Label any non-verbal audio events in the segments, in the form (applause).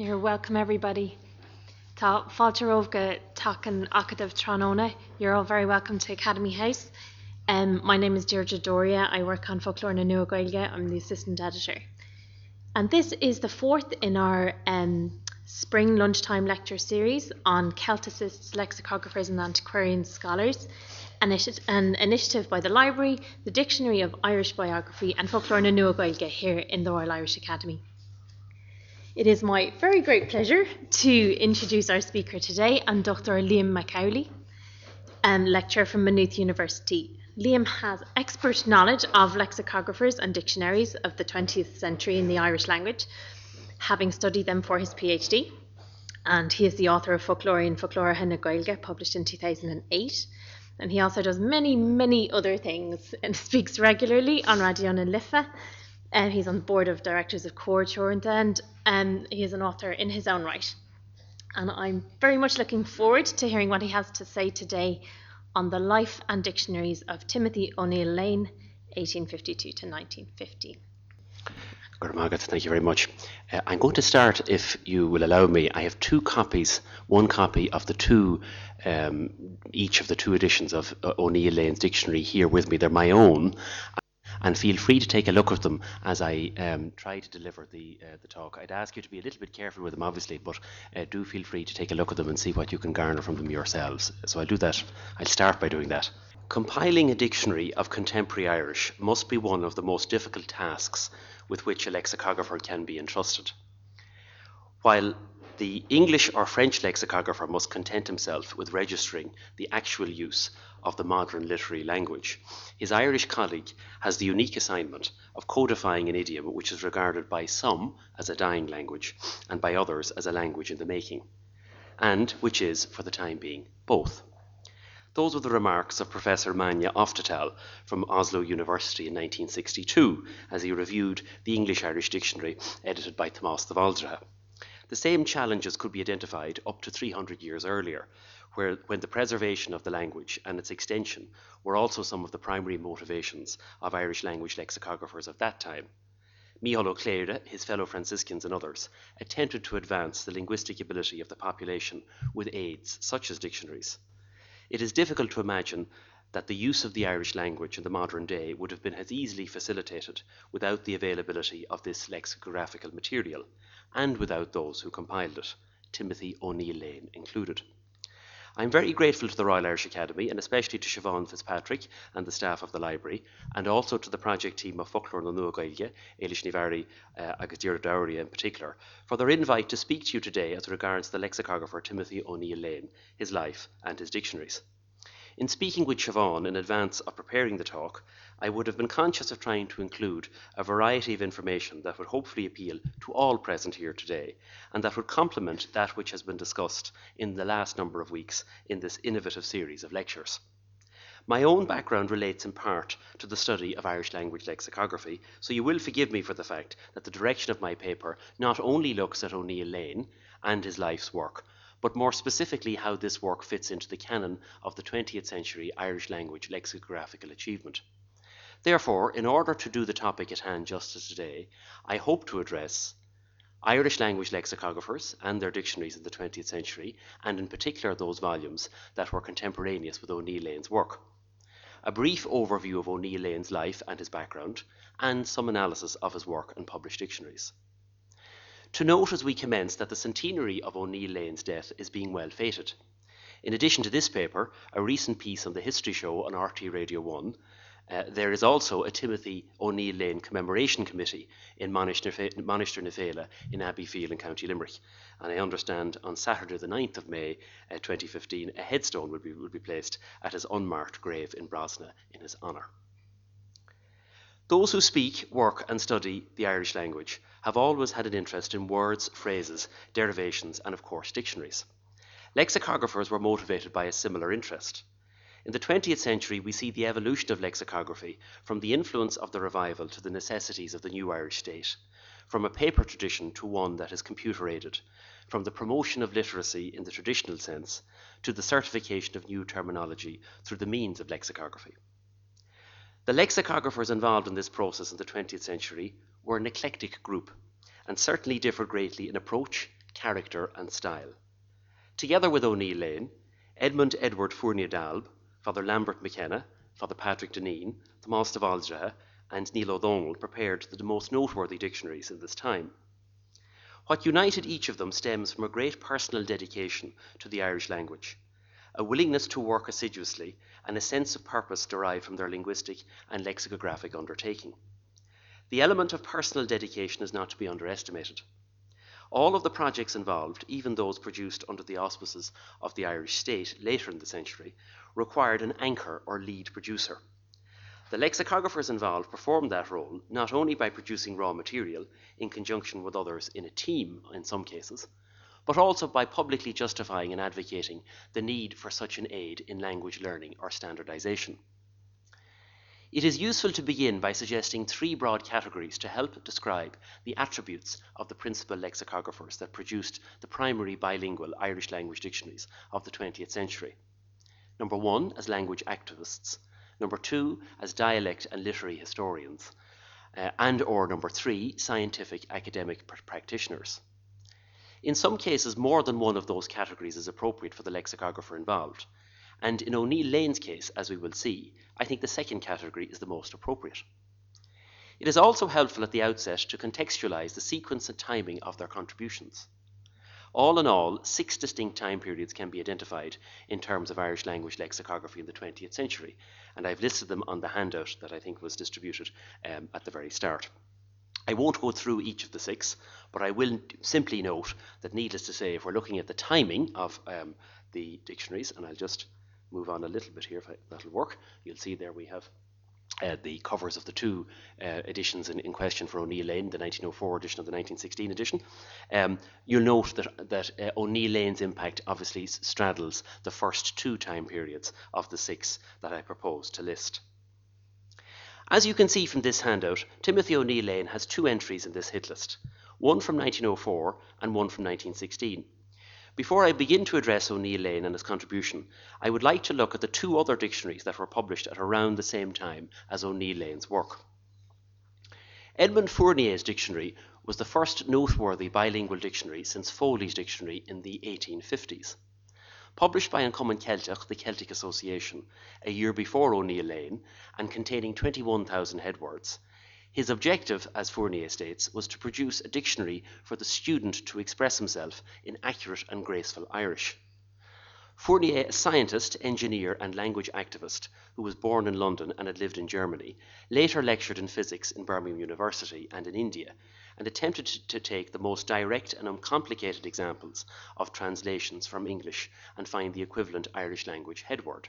You're welcome, everybody. Tá fáilteróga takan acadamh Tranona. You're all very welcome to Academy House. Um, my name is Deirdre D'Auria. I work on Foclóir na Nua Gaeilge. I'm the assistant editor. And this is the fourth in our um, spring lunchtime lecture series on Celticists, lexicographers, and antiquarian scholars, an, an initiative by the Library, the Dictionary of Irish Biography, and Foclóir na Nua Gaeilge here in the Royal Irish Academy. It is my very great pleasure to introduce our speaker today, and Dr. Liam Mac Amhlaigh, um, lecturer from Maynooth University. Liam has expert knowledge of lexicographers and dictionaries of the 20th century in the Irish language, having studied them for his PhD. And he is the author of Folklore and Folklore na Gaeilge, published in 2008. And he also does many, many other things and (laughs) speaks regularly on Raidió na Life. And he's on the board of directors of Core Torrent, and um, he is an author in his own right. And I'm very much looking forward to hearing what he has to say today on the life and dictionaries of Timothy O'Neill Lane, 1852 to 1950. Good Margaret, thank you very much. Uh, I'm going to start, if you will allow me. I have two copies, one copy of the two, um, each of the two editions of uh, O'Neill Lane's dictionary here with me. They're my own, and feel free to take a look at them as I um, try to deliver the uh, the talk. I'd ask you to be a little bit careful with them, obviously, but uh, do feel free to take a look at them and see what you can garner from them yourselves. So I'll do that. I'll start by doing that. Compiling a dictionary of contemporary Irish must be one of the most difficult tasks with which a lexicographer can be entrusted. While the English or French lexicographer must content himself with registering the actual use of the modern literary language. His Irish colleague has the unique assignment of codifying an idiom which is regarded by some as a dying language and by others as a language in the making, and which is, for the time being, both. Those were the remarks of Professor Magne Oftedal from Oslo University in 1962 as he reviewed the English Irish Dictionary edited by Tomas de Bhaldraithe. The same challenges could be identified up to 300 years earlier, where, when the preservation of the language and its extension were also some of the primary motivations of Irish language lexicographers of that time. Micheál Ó his fellow Franciscans and others, attempted to advance the linguistic ability of the population with aids such as dictionaries. It is difficult to imagine that the use of the Irish language in the modern day would have been as easily facilitated without the availability of this lexicographical material, and without those who compiled it, Timothy O'Neill Lane included. I'm very grateful to the Royal Irish Academy and especially to Siobhan Fitzpatrick and the staff of the library and also to the project team of Foclóir na Nua Gaeilge, Eilish Nivari uh, agus Deirdre D'Auria in particular, for their invite to speak to you today as regards the lexicographer Timothy O'Neill Lane, his life and his dictionaries. In speaking with Siobhan in advance of preparing the talk, I would have been conscious of trying to include a variety of information that would hopefully appeal to all present here today, and that would complement that which has been discussed in the last number of weeks in this innovative series of lectures. My own background relates in part to the study of Irish language lexicography, so you will forgive me for the fact that the direction of my paper not only looks at O'Neill Lane and his life's work, but more specifically how this work fits into the canon of the 20th century Irish language lexicographical achievement. Therefore, in order to do the topic at hand justice today, I hope to address Irish language lexicographers and their dictionaries in the 20th century, and in particular those volumes that were contemporaneous with O'Neill Lane's work. A brief overview of O'Neill Lane's life and his background, and some analysis of his work and published dictionaries. To note as we commence that the centenary of O'Neill Lane's death is being well fated. In addition to this paper, a recent piece on the History Show on RTÉ Radio 1, uh, there is also a Timothy O'Neill Lane Commemoration Committee in Féile in Abbeyfeale in County Limerick. And I understand on Saturday the 9th of May uh, 2015 a headstone will be, will be placed at his unmarked grave in Brosna in his honour. Those who speak, work and study the Irish language have always had an interest in words, phrases, derivations and of course dictionaries. Lexicographers were motivated by a similar interest. In the 20th century, we see the evolution of lexicography from the influence of the revival to the necessities of the new Irish state, from a paper tradition to one that is computer aided, from the promotion of literacy in the traditional sense to the certification of new terminology through the means of lexicography. The lexicographers involved in this process in the 20th century were an eclectic group and certainly differed greatly in approach, character, and style. Together with O'Neill Lane, Edmund Edward Fournier d'Albe, Father Lambert McKenna, Father Patrick Dinneen, Thomas de Bhaldraithe, and Neil O'Donnell prepared the most noteworthy dictionaries in this time. What united each of them stems from a great personal dedication to the Irish language, a willingness to work assiduously, and a sense of purpose derived from their linguistic and lexicographic undertaking. The element of personal dedication is not to be underestimated. All of the projects involved, even those produced under the auspices of the Irish state later in the century, required an anchor or lead producer. The lexicographers involved performed that role not only by producing raw material in conjunction with others in a team in some cases, but also by publicly justifying and advocating the need for such an aid in language learning or standardization. It is useful to begin by suggesting three broad categories to help describe the attributes of the principal lexicographers that produced the primary bilingual Irish language dictionaries of the 20th century. Number one, as language activists. Number two, as dialect and literary historians. Uh, and or number three, scientific academic pr practitioners. In some cases, more than one of those categories is appropriate for the lexicographer involved. And in O'Neill Lane's case, as we will see, I think the second category is the most appropriate. It is also helpful at the outset to contextualize the sequence and timing of their contributions. All in all, six distinct time periods can be identified in terms of Irish language lexicography in the 20th century, and I've listed them on the handout that I think was distributed um, at the very start. I won't go through each of the six, but I will simply note that, needless to say, if we're looking at the timing of um, the dictionaries, and I'll just move on a little bit here if I, that'll work. You'll see there we have uh, the covers of the two uh, editions in, in, question for O'Neill Lane, the 1904 edition of the 1916 edition. Um, you'll note that, that uh, O'Neill Lane's impact obviously straddles the first two time periods of the six that I propose to list. As you can see from this handout, Timothy O'Neill Lane has two entries in this hit list, one from 1904 and one from 1916. Before I begin to address O'Neill Lane and his contribution, I would like to look at the two other dictionaries that were published at around the same time as O'Neill Lane's work. Edmund Fournier's dictionary was the first noteworthy bilingual dictionary since Foley's dictionary in the 1850s. Published by An Celtic, the Celtic Association, a year before O'Neill Lane, and containing 21,000 headwords, his objective, as Fournier states, was to produce a dictionary for the student to express himself in accurate and graceful Irish. Fournier, a scientist, engineer, and language activist who was born in London and had lived in Germany, later lectured in physics in Birmingham University and in India, and attempted to take the most direct and uncomplicated examples of translations from English and find the equivalent Irish language headword.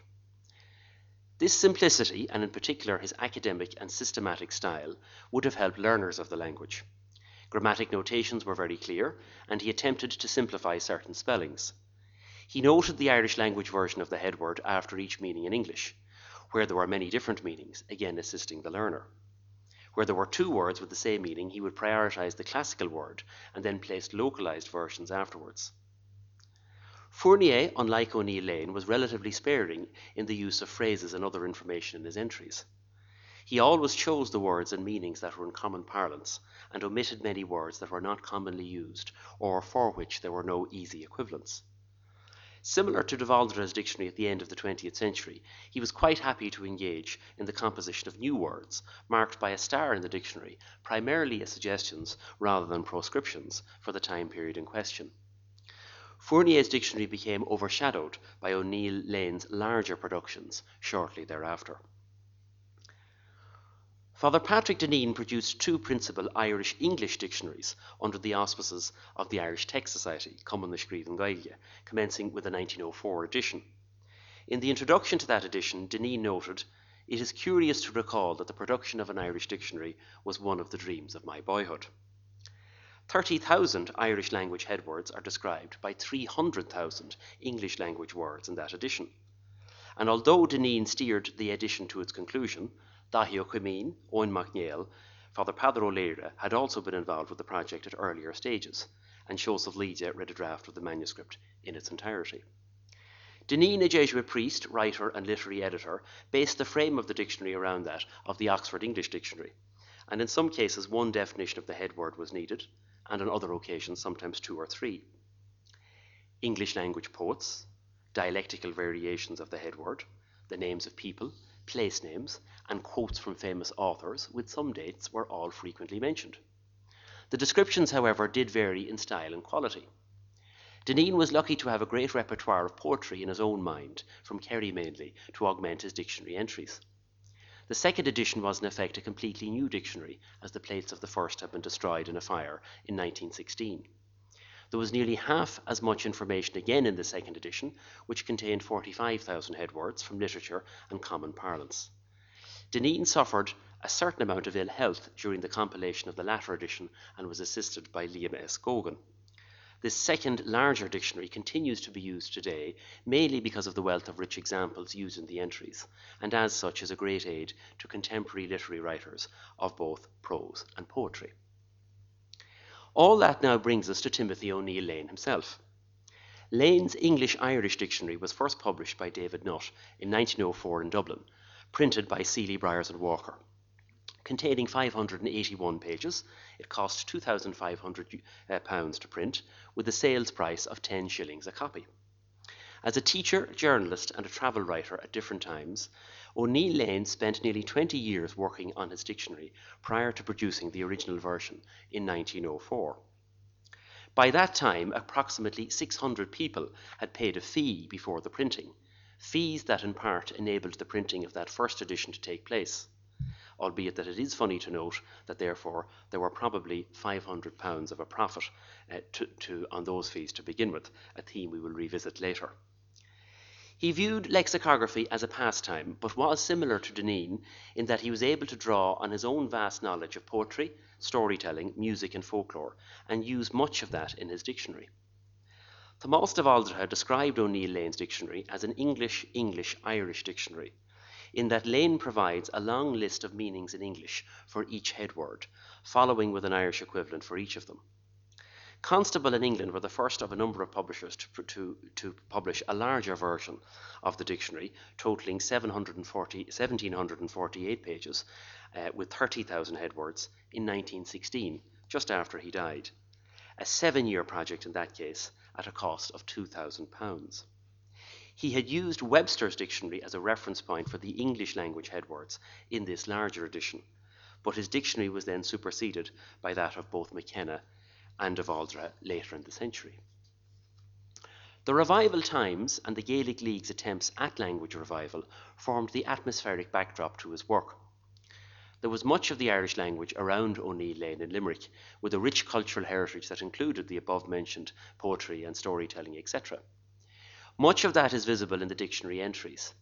This simplicity, and in particular his academic and systematic style, would have helped learners of the language. Grammatic notations were very clear, and he attempted to simplify certain spellings. He noted the Irish language version of the headword after each meaning in English, where there were many different meanings, again assisting the learner. Where there were two words with the same meaning, he would prioritize the classical word and then place localized versions afterwards. Fournier, unlike O'Neill Lane, was relatively sparing in the use of phrases and other information in his entries. He always chose the words and meanings that were in common parlance, and omitted many words that were not commonly used or for which there were no easy equivalents. Similar to de dictionary at the end of the 20th century, he was quite happy to engage in the composition of new words, marked by a star in the dictionary, primarily as suggestions rather than proscriptions for the time period in question. Fournier's dictionary became overshadowed by O'Neill Lane's larger productions shortly thereafter. Father Patrick Dinneen produced two principal Irish English dictionaries under the auspices of the Irish Text Society, na Scríbhneoin Gaeilge, commencing with the 1904 edition. In the introduction to that edition, Dinneen noted, It is curious to recall that the production of an Irish dictionary was one of the dreams of my boyhood. 30,000 Irish language headwords are described by 300,000 English language words in that edition. And although Dinneen steered the edition to its conclusion, Ó Cuimín, Owen MacNeill, Father Peadar O'Leary had also been involved with the project at earlier stages, and Seosamh Laoide read a draft of the manuscript in its entirety. Dinneen, a Jesuit priest, writer, and literary editor, based the frame of the dictionary around that of the Oxford English Dictionary, and in some cases one definition of the headword was needed, and on other occasions sometimes two or three. English language poets, dialectical variations of the head word, the names of people, place names, and quotes from famous authors with some dates were all frequently mentioned. The descriptions, however, did vary in style and quality. Dinneen was lucky to have a great repertoire of poetry in his own mind, from Kerry mainly, to augment his dictionary entries. The second edition was in effect a completely new dictionary, as the plates of the first had been destroyed in a fire in 1916. There was nearly half as much information again in the second edition, which contained 45,000 headwords from literature and common parlance. Dinneen suffered a certain amount of ill health during the compilation of the latter edition and was assisted by Liam S. Gogan. This second, larger dictionary continues to be used today, mainly because of the wealth of rich examples used in the entries, and as such is a great aid to contemporary literary writers of both prose and poetry. All that now brings us to Timothy O'Neill Lane himself. Lane's English Irish Dictionary was first published by David Nutt in 1904 in Dublin, printed by Sealy, Bryers and Walker containing 581 pages. It cost £2,500 uh, to print, with a sales price of 10 shillings a copy. As a teacher, journalist, and a travel writer at different times, O'Neill Lane spent nearly 20 years working on his dictionary prior to producing the original version in 1904. By that time, approximately 600 people had paid a fee before the printing, fees that in part enabled the printing of that first edition to take place albeit that it is funny to note that therefore there were probably £500 of a profit uh, to, to, on those fees to begin with, a theme we will revisit later. He viewed lexicography as a pastime, but was similar to Dinneen in that he was able to draw on his own vast knowledge of poetry, storytelling, music, and folklore, and use much of that in his dictionary. Thomas de Bhaldraithe described O'Neill Lane's dictionary as an English English Irish dictionary, in that Lane provides a long list of meanings in English for each headword, following with an Irish equivalent for each of them. Constable in England were the first of a number of publishers to, to, to publish a larger version of the dictionary, totaling 740, 1748 pages uh, with 30,000 headwords in 1916, just after he died. A seven year project in that case at a cost of £2,000. He had used Webster's dictionary as a reference point for the English language headwords in this larger edition, but his dictionary was then superseded by that of both McKenna and of Aldra later in the century. The revival times and the Gaelic League's attempts at language revival formed the atmospheric backdrop to his work. There was much of the Irish language around O'Neill Lane in Limerick, with a rich cultural heritage that included the above mentioned poetry and storytelling, etc. Much of that is visible in the dictionary entries.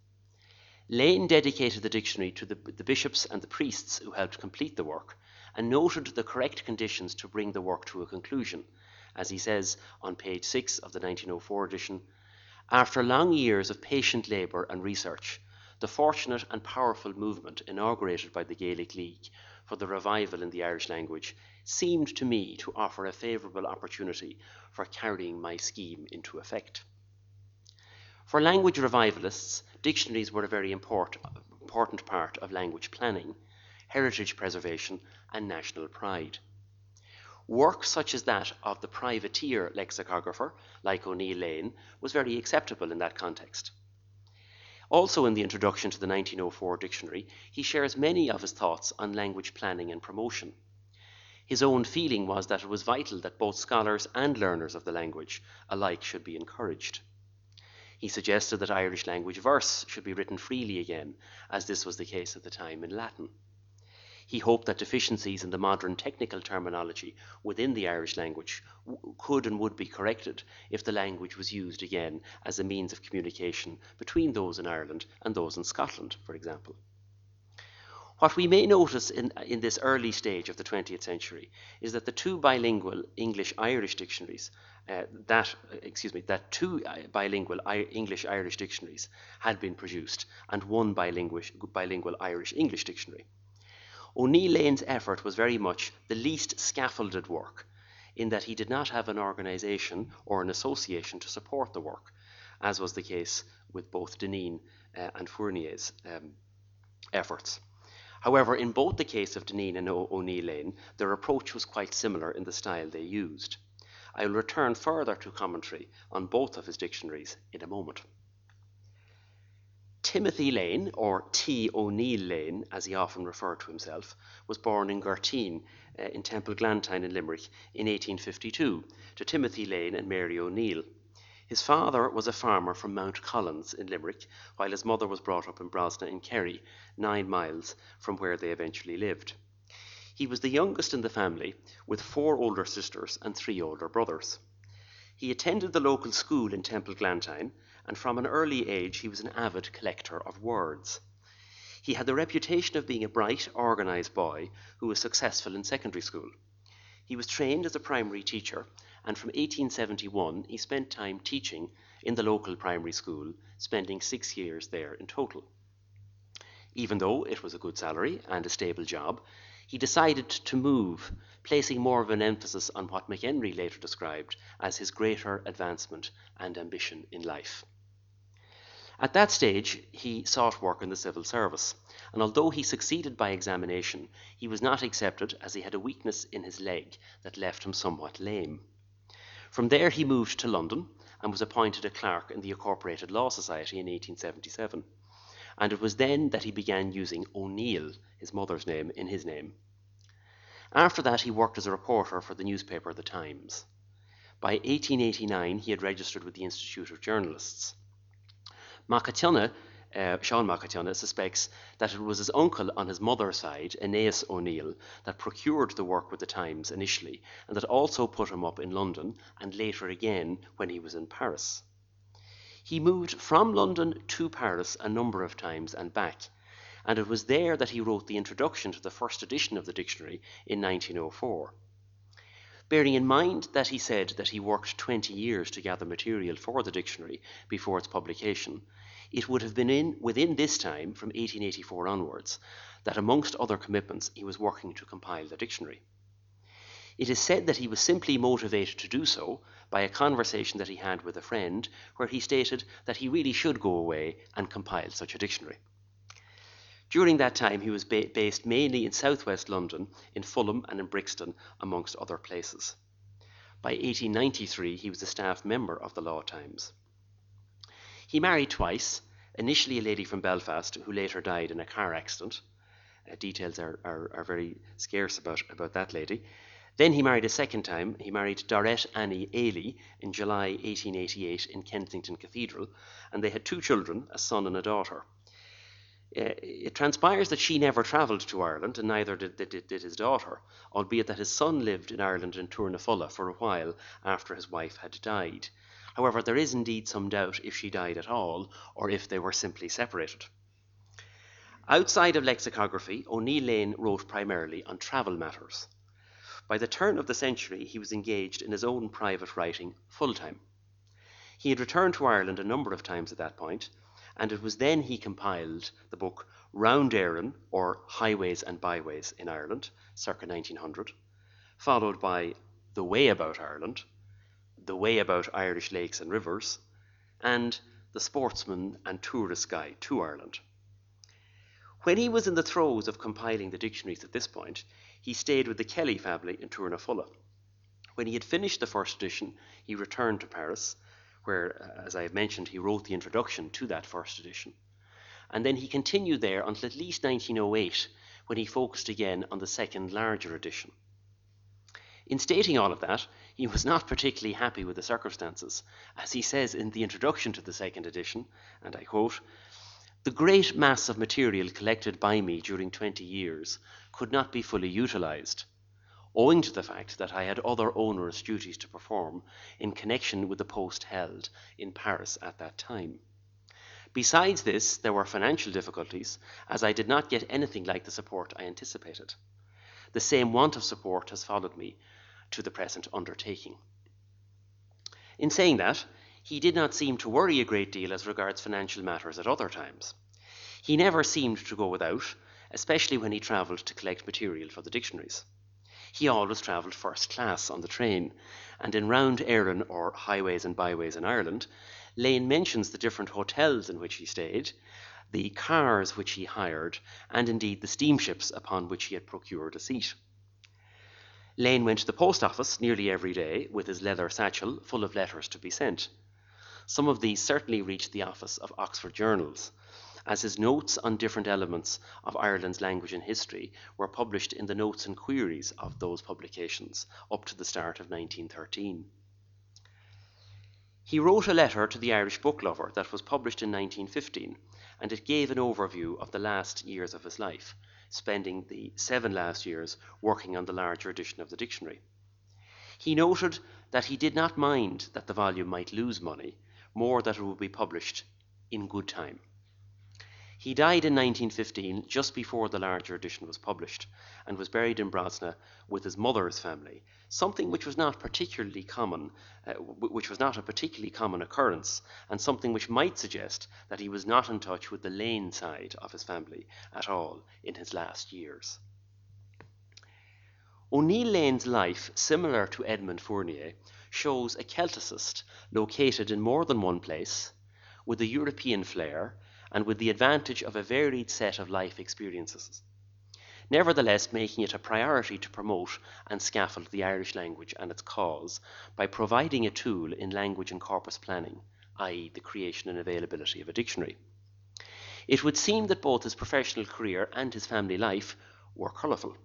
Lane dedicated the dictionary to the, the, bishops and the priests who helped complete the work and noted the correct conditions to bring the work to a conclusion. As he says on page 6 of the 1904 edition, after long years of patient labour and research, the fortunate and powerful movement inaugurated by the Gaelic League for the revival in the Irish language seemed to me to offer a favourable opportunity for carrying my scheme into effect. For language revivalists, dictionaries were a very important, important part of language planning, heritage preservation, and national pride. Work such as that of the privateer lexicographer, like O'Neill Lane, was very acceptable in that context. Also, in the introduction to the 1904 dictionary, he shares many of his thoughts on language planning and promotion. His own feeling was that it was vital that both scholars and learners of the language alike should be encouraged. He suggested that Irish language verse should be written freely again, as this was the case at the time in Latin. He hoped that deficiencies in the modern technical terminology within the Irish language could and would be corrected if the language was used again as a means of communication between those in Ireland and those in Scotland, for example. What we may notice in, in this early stage of the 20th century is that the two bilingual English-Irish dictionaries, uh, that excuse me, that two uh, bilingual English-Irish dictionaries had been produced, and one bilingual, bilingual Irish-English dictionary. O'Neill Lane's effort was very much the least scaffolded work, in that he did not have an organisation or an association to support the work, as was the case with both Dinneen uh, and Fournier's um, efforts. However, in both the case of Dinneen and O'Neill Lane, their approach was quite similar in the style they used. I will return further to commentary on both of his dictionaries in a moment. Timothy Lane, or T. O'Neill Lane, as he often referred to himself, was born in Gurteen, uh, in Templeglantine in Limerick, in 1852, to Timothy Lane and Mary O'Neill. His father was a farmer from Mount Collins in Limerick, while his mother was brought up in Brosna in Kerry, nine miles from where they eventually lived. He was the youngest in the family, with four older sisters and three older brothers. He attended the local school in Templeglantine, and from an early age he was an avid collector of words. He had the reputation of being a bright, organised boy who was successful in secondary school. He was trained as a primary teacher, and from 1871 he spent time teaching in the local primary school, spending six years there in total. Even though it was a good salary and a stable job, he decided to move, placing more of an emphasis on what McHenry later described as his greater advancement and ambition in life. At that stage, he sought work in the civil service, and although he succeeded by examination, he was not accepted as he had a weakness in his leg that left him somewhat lame. From there, he moved to London and was appointed a clerk in the Incorporated Law Society in 1877 and it was then that he began using O'Neill, his mother's name, in his name. After that, he worked as a reporter for the newspaper The Times. By 1889, he had registered with the Institute of Journalists. Makationa, uh, Sean Makationa suspects that it was his uncle on his mother's side, Aeneas O'Neill, that procured the work with the Times initially, and that also put him up in London, and later again when he was in Paris. He moved from London to Paris a number of times and back, and it was there that he wrote the introduction to the first edition of the dictionary in 1904. Bearing in mind that he said that he worked 20 years to gather material for the dictionary before its publication, it would have been in within this time, from 1884 onwards, that amongst other commitments he was working to compile the dictionary. It is said that he was simply motivated to do so by a conversation that he had with a friend where he stated that he really should go away and compile such a dictionary. During that time, he was ba- based mainly in southwest London, in Fulham and in Brixton, amongst other places. By 1893, he was a staff member of the Law Times. He married twice, initially a lady from Belfast who later died in a car accident. Uh, details are, are, are, very scarce about, about that lady. Then he married a second time. He married Dorette Annie Ailey in July 1888 in Kensington Cathedral, and they had two children, a son and a daughter. Uh, it transpires that she never travelled to Ireland, and neither did, did, did, his daughter, albeit that his son lived in Ireland in Tournafulla for a while after his wife had died. However, there is indeed some doubt if she died at all, or if they were simply separated. Outside of lexicography, O'Neill Lane wrote primarily on travel matters. By the turn of the century, he was engaged in his own private writing full time. He had returned to Ireland a number of times at that point, and it was then he compiled the book Round Erin, or Highways and Byways in Ireland, circa 1900, followed by The Way About Ireland, The Way About Irish Lakes and Rivers, and The Sportsman and Tourist Guide to Ireland. When he was in the throes of compiling the dictionaries at this point, he stayed with the Kelly family in Tournafulla. When he had finished the first edition, he returned to Paris, where, uh, as I have mentioned, he wrote the introduction to that first edition. And then he continued there until at least 1908, when he focused again on the second larger edition. In stating all of that, he was not particularly happy with the circumstances, as he says in the introduction to the second edition, and I quote, the great mass of material collected by me during 20 years could not be fully utilized, owing to the fact that I had other onerous duties to perform in connection with the post held in Paris at that time. Besides this, there were financial difficulties, as I did not get anything like the support I anticipated. The same want of support has followed me to the present undertaking. In saying that, he did not seem to worry a great deal as regards financial matters at other times. He never seemed to go without, especially when he travelled to collect material for the dictionaries. He always travelled first class on the train, and in Round Erin or Highways and Byways in Ireland, Lane mentions the different hotels in which he stayed, the cars which he hired, and indeed the steamships upon which he had procured a seat. Lane went to the post office nearly every day with his leather satchel full of letters to be sent. Some of these certainly reached the office of Oxford journals, as his notes on different elements of Ireland's language and history were published in the notes and queries of those publications up to the start of 1913. He wrote a letter to the Irish Book Lover that was published in 1915, and it gave an overview of the last years of his life, spending the seven last years working on the larger edition of the dictionary. He noted that he did not mind that the volume might lose money, more that it would be published in good time. He died in 1915, just before the larger edition was published, and was buried in Brosna with his mother's family, something which was not particularly common, uh, which was not a particularly common occurrence, and something which might suggest that he was not in touch with the Lane side of his family at all in his last years. O'Neill Lane's life, similar to Edmund Fournier, shows a Celticist located in more than one place, with a European flair and with the advantage of a varied set of life experiences. Nevertheless, making it a priority to promote and scaffold the Irish language and its cause by providing a tool in language and corpus planning, i.e., the creation and availability of a dictionary. It would seem that both his professional career and his family life were colourful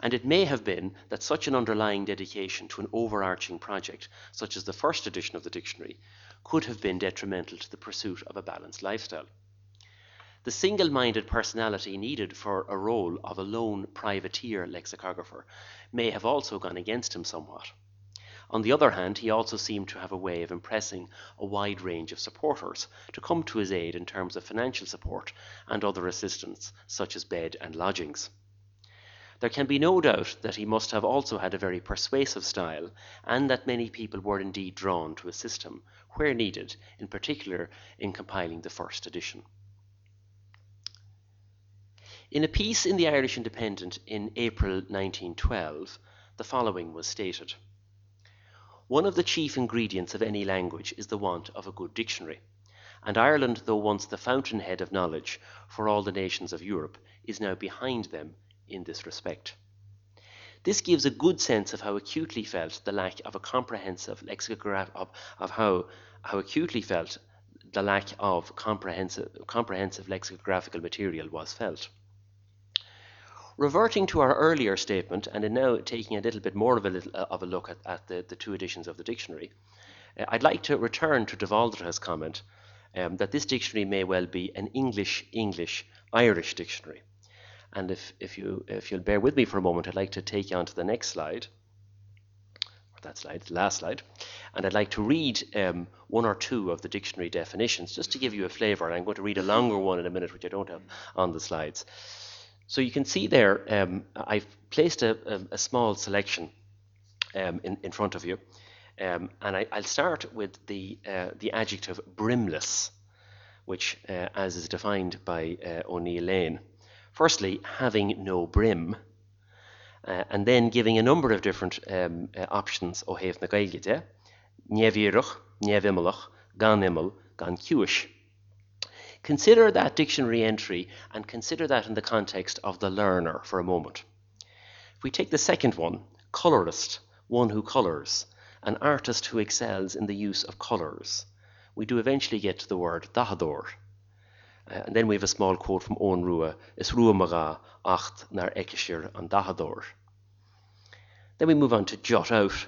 and it may have been that such an underlying dedication to an overarching project, such as the first edition of the dictionary, could have been detrimental to the pursuit of a balanced lifestyle. The single minded personality needed for a role of a lone privateer lexicographer may have also gone against him somewhat. On the other hand, he also seemed to have a way of impressing a wide range of supporters to come to his aid in terms of financial support and other assistance, such as bed and lodgings. There can be no doubt that he must have also had a very persuasive style, and that many people were indeed drawn to assist him, where needed, in particular in compiling the first edition. In a piece in the Irish Independent in April 1912, the following was stated One of the chief ingredients of any language is the want of a good dictionary, and Ireland, though once the fountainhead of knowledge for all the nations of Europe, is now behind them in this respect. This gives a good sense of how acutely felt the lack of a comprehensive lexicograph of, of how how acutely felt the lack of comprehensive comprehensive lexicographical material was felt. Reverting to our earlier statement, and in now taking a little bit more of a, little, of a look at, at the, the two editions of the dictionary, uh, I'd like to return to de comment um, that this dictionary may well be an English English Irish dictionary. And if, if, you, if you'll bear with me for a moment, I'd like to take you on to the next slide, or that slide, the last slide, and I'd like to read um, one or two of the dictionary definitions just to give you a flavour. And I'm going to read a longer one in a minute, which I don't have on the slides. So you can see there, um, I've placed a, a, a small selection um, in, in front of you. Um, and I, will start with the, uh, the adjective brimless, which, uh, as is defined by uh, O'Neill Lane, Firstly, having no brim, uh, and then giving a number of different um, uh, options o hef na nevimmelach, gan gan cuish. Consider that dictionary entry and consider that in the context of the learner for a moment. If we take the second one, colorist, one who colors, an artist who excels in the use of colors, we do eventually get to the word dahador, uh, and then we have a small quote from Owen Rua, Is Rua Maga acht nar ekishir an dahador. Then we move on to jot out,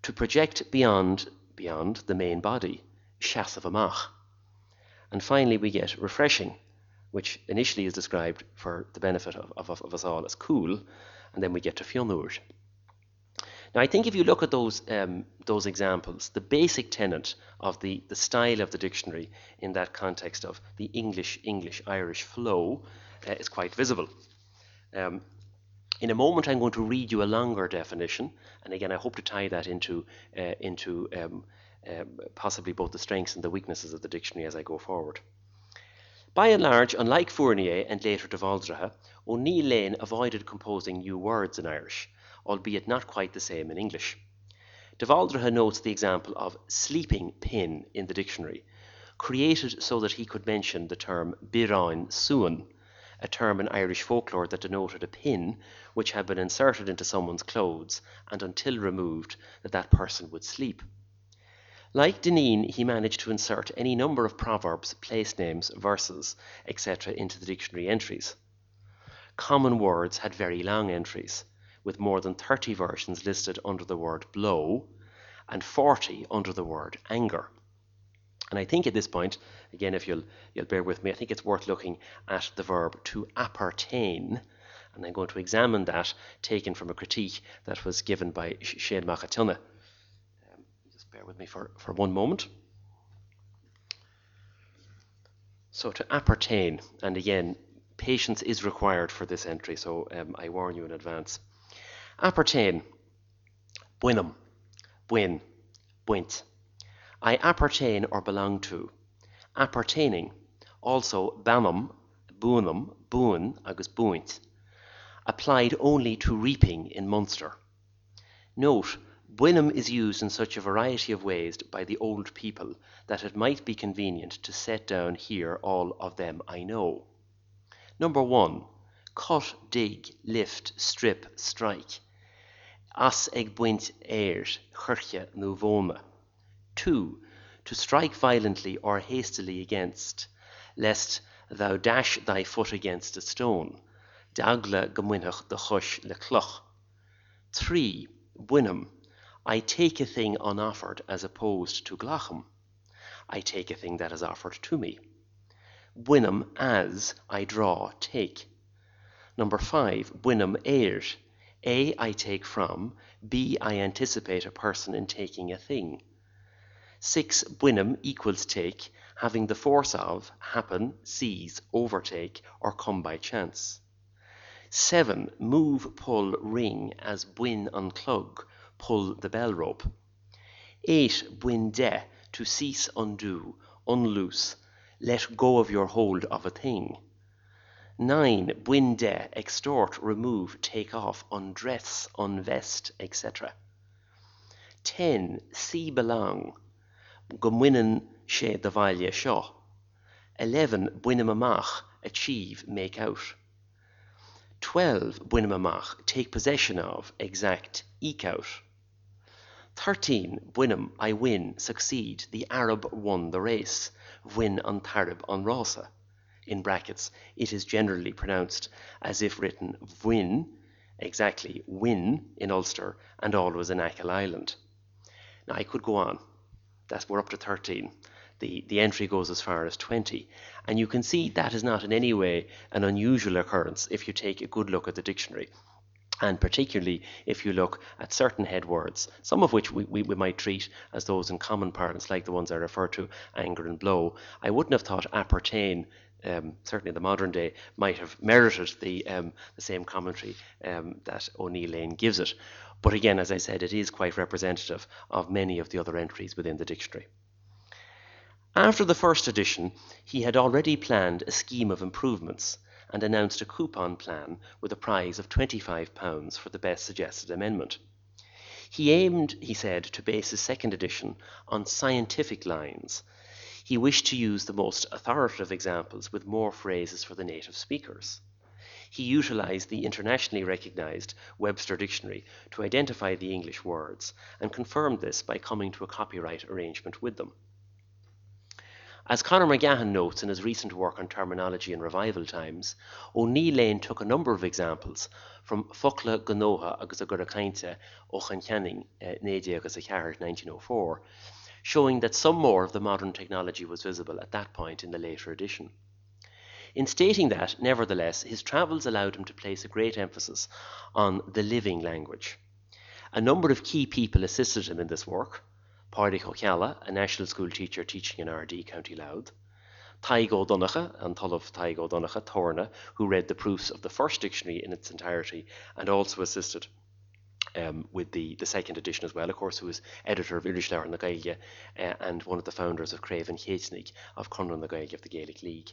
to project beyond beyond the main body, shas of amach. And finally we get refreshing, which initially is described for the benefit of, of, of us all as cool, and then we get to fionur. Now, I think if you look at those um, those examples, the basic tenet of the, the style of the dictionary in that context of the English English Irish flow uh, is quite visible. Um, in a moment, I'm going to read you a longer definition, and again, I hope to tie that into uh, into um, um possibly both the strengths and the weaknesses of the dictionary as I go forward. By and large, unlike Fournier and later de Bhaldraithe, O'Neill Lane avoided composing new words in Irish albeit not quite the same in English. De Bhaldraithe notes the example of sleeping pin in the dictionary, created so that he could mention the term birain suan, a term in Irish folklore that denoted a pin which had been inserted into someone's clothes and until removed that that person would sleep. Like Dinneen, he managed to insert any number of proverbs, place names, verses, etc. into the dictionary entries. Common words had very long entries, with more than 30 versions listed under the word blow and 40 under the word anger. And I think at this point, again, if you'll, you'll bear with me, I think it's worth looking at the verb to appertain. And I'm going to examine that, taken from a critique that was given by Shane Machatunna. Bear with me for, for one moment. So to appertain, and again, patience is required for this entry, so um, I warn you in advance. Appertain, buinum, buin, buint. I appertain or belong to. Appertaining, also banum, bunum, buin, agus buint. Applied only to reaping in Munster. Note, buinum is used in such a variety of ways by the old people that it might be convenient to set down here all of them I know. Number one, cut, dig, lift, strip, strike. As ag buint air, churche nu. 2. To strike violently or hastily against, lest thou dash thy foot against a stone. Dagle gomwynach de chush le cloch. 3. Buinum. I take a thing unoffered as opposed to glacham. I take a thing that is offered to me. Buinum as I draw, take. Number 5. Buinum air. A. I take from. B. I anticipate a person in taking a thing. 6. Buinum equals take, having the force of, happen, seize, overtake, or come by chance. 7. Move, pull, ring, as buin unclug, pull the bell rope. 8. Buin de, to cease, undo, unloose, let go of your hold of a thing. 9. Buin de, extort, remove, take off, undress, unvest, etc. 10. See belong, gomwinnen sé de bhaile seo. 11. Buinem amach, achieve, make out. 12. Buinem amach, take possession of, exact, eke out. 13. Buinem, I win, succeed, the Arab won the race, win an tarib an rasa. In brackets, it is generally pronounced as if written win, exactly win in Ulster and always in Achill Island. Now I could go on. That's we're up to 13. The, the entry goes as far as 20. And you can see that is not in any way an unusual occurrence if you take a good look at the dictionary. And particularly if you look at certain head words, some of which we, we, we might treat as those in common parlance, like the ones I referred to, anger and blow. I wouldn't have thought appertain um, certainly in the modern day, might have merited the, um, the same commentary um, that O'Neill Lane gives it. But again, as I said, it is quite representative of many of the other entries within the dictionary. After the first edition, he had already planned a scheme of improvements and announced a coupon plan with a prize of £25 for the best suggested amendment. He aimed, he said, to base his second edition on scientific lines he wished to use the most authoritative examples with more phrases for the native speakers. He utilized the internationally recognized Webster Dictionary to identify the English words and confirmed this by coming to a copyright arrangement with them. As Conor McGahan notes in his recent work on terminology in revival times, O'Neill Lane took a number of examples from Fokla Ganoha agus a Gurakainte Ochanchaning eh, Nédia agus a 1904 showing that some more of the modern technology was visible at that point in the later edition. In stating that, nevertheless, his travels allowed him to place a great emphasis on the living language. A number of key people assisted him in this work. Pádraig O'Calla, a national school teacher teaching in Ardee County Louth. Taig O'Donoghue and Tullif Taig O'Donoghue Torna, who read the proofs of the first dictionary in its entirety and also assisted um, with the, the second edition as well, of course, who was editor of Irisleabhar na Gaeilge uh, and one of the founders of Craven Chéitnig of Conradh na Gaeilge of the Gaelic League.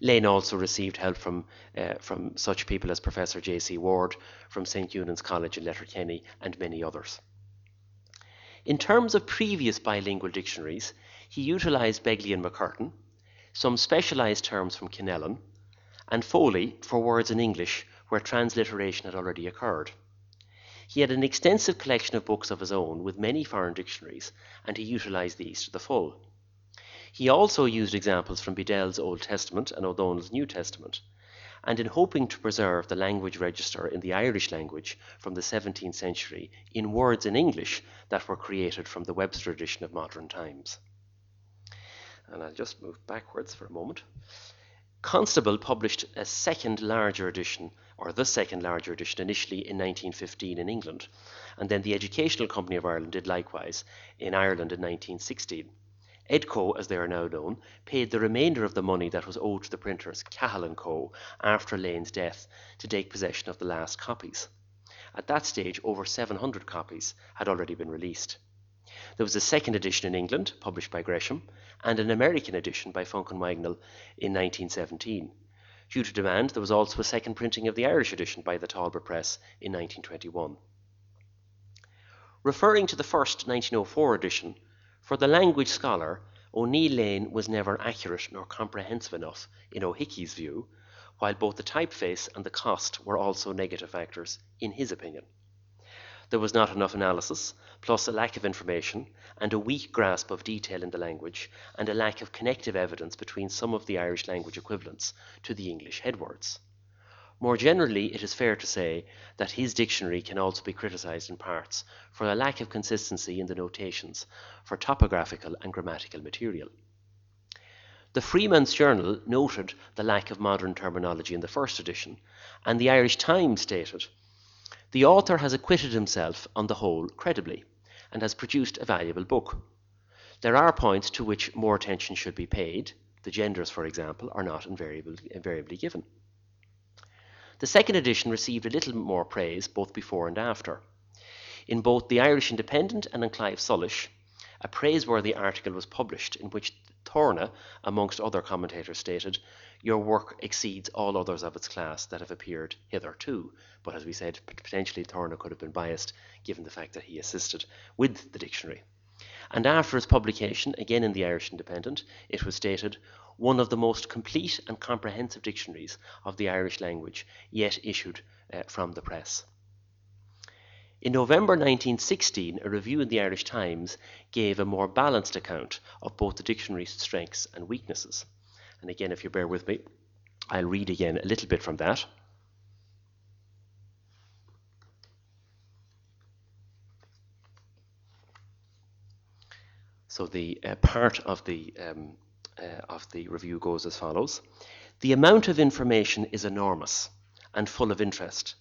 Lane also received help from, uh, from such people as Professor J.C. Ward from St. Eunan's College in Letterkenny and many others. In terms of previous bilingual dictionaries, he utilised Begley and McCurtain, some specialised terms from Connellan, and Foley for words in English where transliteration had already occurred. He had an extensive collection of books of his own with many foreign dictionaries, and he utilized these to the full. He also used examples from Bedell's Old Testament and O'Donnell's New Testament, and in hoping to preserve the language register in the Irish language from the 17th century in words in English that were created from the Webster edition of modern times. And I'll just move backwards for a moment. Constable published a second larger edition, or the second larger edition, initially in 1915 in England, and then the Educational Company of Ireland did likewise in Ireland in 1916. Edco, as they are now known, paid the remainder of the money that was owed to the printers, Cahill & Co., after Lane's death, to take possession of the last copies. At that stage, over 700 copies had already been released. There was a second edition in England, published by Gresham, and an American edition by Funk and Wagnall in 1917. Due to demand, there was also a second printing of the Irish edition by the Talbot Press in 1921. Referring to the first 1904 edition, for the language scholar, O'Neill Lane was never accurate nor comprehensive enough, in O'Hickey's view, while both the typeface and the cost were also negative factors, in his opinion. There was not enough analysis, plus a lack of information, and a weak grasp of detail in the language, and a lack of connective evidence between some of the Irish language equivalents to the English headwords. More generally, it is fair to say that his dictionary can also be criticized in parts for a lack of consistency in the notations for topographical and grammatical material. The Freeman's Journal noted the lack of modern terminology in the first edition, and the Irish Times stated, The author has acquitted himself, on the whole, credibly, and has produced a valuable book. There are points to which more attention should be paid. The genders, for example, are not invariably, invariably given. The second edition received a little more praise both before and after. In both the Irish Independent and in Claidheamh Soluis, a praiseworthy article was published in which Torna, amongst other commentators, stated, Your work exceeds all others of its class that have appeared hitherto. But as we said, potentially Torna could have been biased given the fact that he assisted with the dictionary. And after its publication, again in the Irish Independent, it was stated, one of the most complete and comprehensive dictionaries of the Irish language yet issued uh, from the press. In November 1916, a review in the Irish Times gave a more balanced account of both the dictionary's strengths and weaknesses. And again, if you bear with me, I'll read again a little bit from that. So the uh, part of the um, uh, of the review goes as follows The amount of information is enormous and full of interest,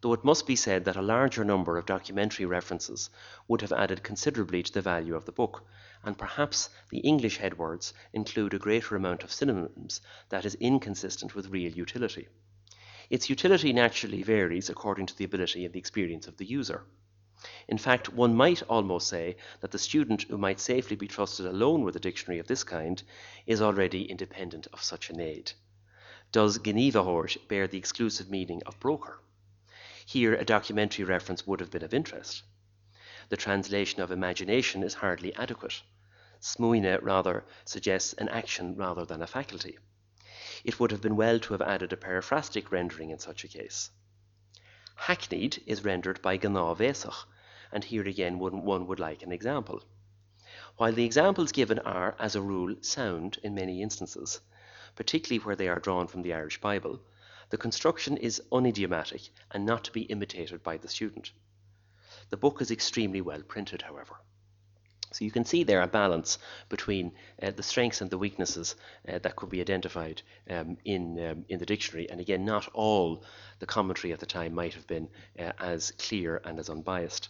though it must be said that a larger number of documentary references would have added considerably to the value of the book, and perhaps the English headwords include a greater amount of synonyms that is inconsistent with real utility. Its utility naturally varies according to the ability and the experience of the user. In fact, one might almost say that the student who might safely be trusted alone with a dictionary of this kind is already independent of such an aid. Does Gníomhairt bear the exclusive meaning of broker? Here a documentary reference would have been of interest. The translation of imagination is hardly adequate. Smuine rather suggests an action rather than a faculty. It would have been well to have added a periphrastic rendering in such a case. Hackneyed is rendered by Gná Vesach, and here again one, would like an example. While the examples given are, as a rule, sound in many instances, particularly where they are drawn from the Irish Bible, the construction is unidiomatic and not to be imitated by the student. The book is extremely well printed, however. So you can see there a balance between uh, the strengths and the weaknesses uh, that could be identified um, in, um, in the dictionary. And again, not all the commentary at the time might have been uh, as clear and as unbiased.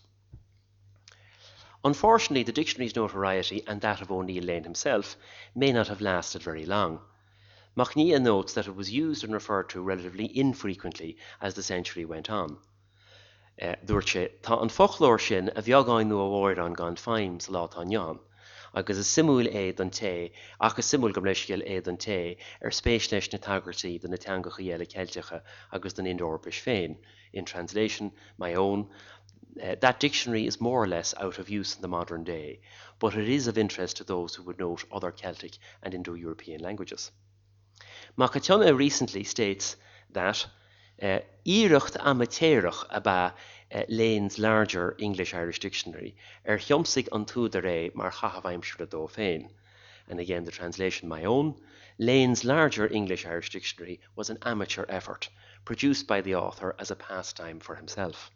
Unfortunately, the dictionary's notoriety and that of O'Neill Lane himself may not have lasted very long. Macnia notes that it was used and referred to relatively infrequently as the century went on. Uh, dúirte tá an folklór sin a bheagáin nu bhir an gan féim sa lá táneán, agus is simúil é don té achas simúil go leisciil é don té ar spéis leis na tagartaí den na teangacha dhéile ceiltecha agus den Indo-Europeis féin. In translation, my own, uh, that dictionary is more or less out of use in the modern day, but it is of interest to those who would note other Celtic and Indo-European languages. Makachona recently states that uh, Íirecht amatéireach aba uh, Lane's larger English-Irish dictionary er thiomsaigh an túidir é mar chahabhaimsúre dó féin. And again, the translation my own. Lane's larger English-Irish dictionary was an amateur effort, produced by the author as a pastime for himself.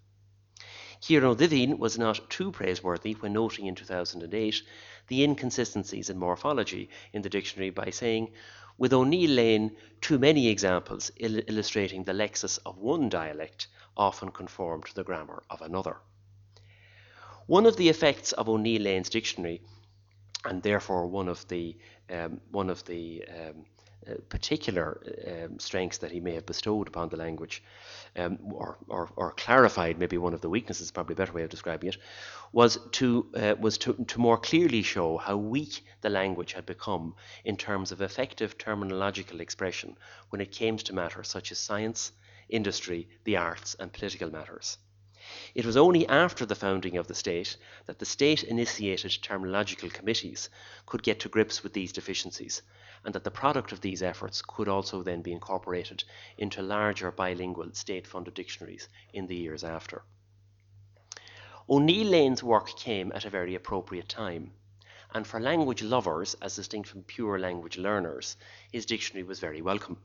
Kieran Divine was not too praiseworthy when noting in 2008 the inconsistencies in morphology in the dictionary by saying, with O'Neill Lane, too many examples il illustrating the lexis of one dialect often conform to the grammar of another. One of the effects of O'Neill Lane's dictionary, and therefore one of the um, one of the um, particular um, strengths that he may have bestowed upon the language, um, or, or, or, clarified maybe one of the weaknesses, probably a better way of describing it, was to uh, was to, to more clearly show how weak the language had become in terms of effective terminological expression when it came to matters such as science, industry, the arts, and political matters. It was only after the founding of the state that the state initiated terminological committees could get to grips with these deficiencies, and that the product of these efforts could also then be incorporated into larger bilingual state funded dictionaries in the years after. O'Neill Lane's work came at a very appropriate time, and for language lovers, as distinct from pure language learners, his dictionary was very welcome.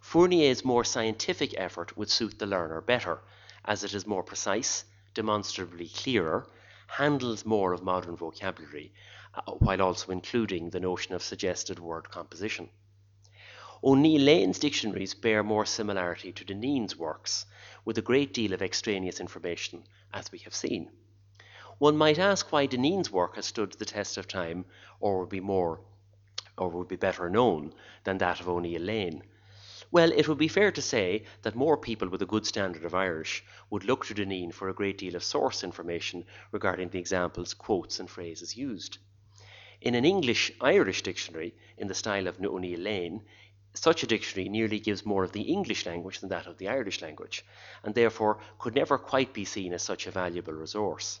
Fournier's more scientific effort would suit the learner better as it is more precise, demonstrably clearer, handles more of modern vocabulary, uh, while also including the notion of suggested word composition. O'Neill Lane's dictionaries bear more similarity to Dinneen's works, with a great deal of extraneous information, as we have seen. One might ask why Dinneen's work has stood the test of time, or would be more, or would be better known than that of O'Neill Lane. Well, it would be fair to say that more people with a good standard of Irish would look to Dinneen for a great deal of source information regarding the examples, quotes, and phrases used. In an English Irish dictionary, in the style of O'Neill Lane, such a dictionary nearly gives more of the English language than that of the Irish language, and therefore could never quite be seen as such a valuable resource.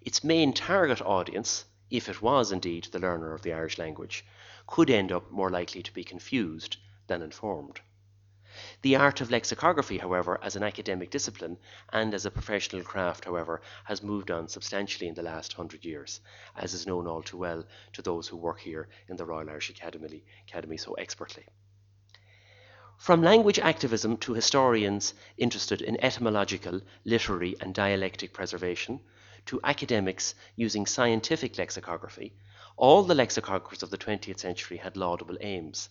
Its main target audience, if it was indeed the learner of the Irish language, could end up more likely to be confused than informed. The art of lexicography, however, as an academic discipline and as a professional craft, however, has moved on substantially in the last hundred years, as is known all too well to those who work here in the Royal Irish Academy, Academy so expertly. From language activism to historians interested in etymological, literary, and dialectic preservation, to academics using scientific lexicography, all the lexicographers of the 20th century had laudable aims.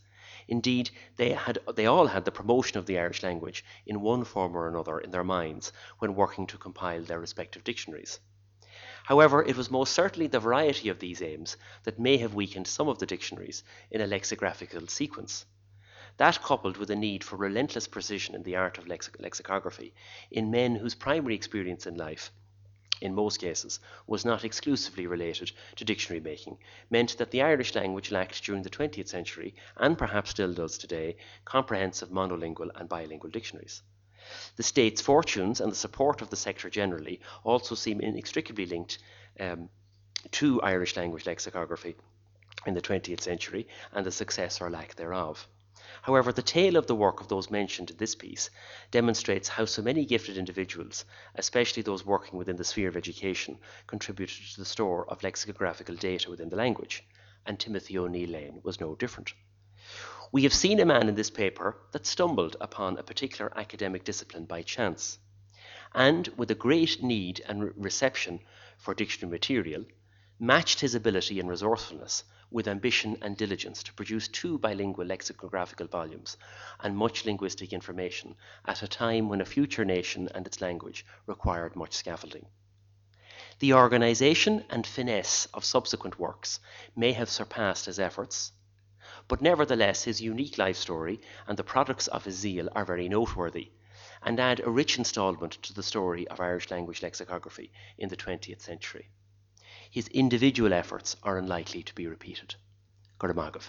Indeed, they, had, they all had the promotion of the Irish language in one form or another in their minds when working to compile their respective dictionaries. However, it was most certainly the variety of these aims that may have weakened some of the dictionaries in a lexicographical sequence. That coupled with a need for relentless precision in the art of lexic lexicography in men whose primary experience in life in most cases, was not exclusively related to dictionary making, meant that the Irish language lacked during the 20th century, and perhaps still does today, comprehensive monolingual and bilingual dictionaries. The state's fortunes and the support of the sector generally also seem inextricably linked um, to Irish language lexicography in the 20th century and the success or lack thereof. However, the tale of the work of those mentioned in this piece demonstrates how so many gifted individuals, especially those working within the sphere of education, contributed to the store of lexicographical data within the language, and Timothy O'Neill Lane was no different. We have seen a man in this paper that stumbled upon a particular academic discipline by chance, and with a great need and reception for dictionary material, matched his ability and resourcefulness with ambition and diligence to produce two bilingual lexicographical volumes and much linguistic information at a time when a future nation and its language required much scaffolding. The organization and finesse of subsequent works may have surpassed his efforts, but nevertheless his unique life story and the products of his zeal are very noteworthy and add a rich installment to the story of Irish language lexicography in the 20th century his individual efforts are unlikely to be repeated. Gurmagov.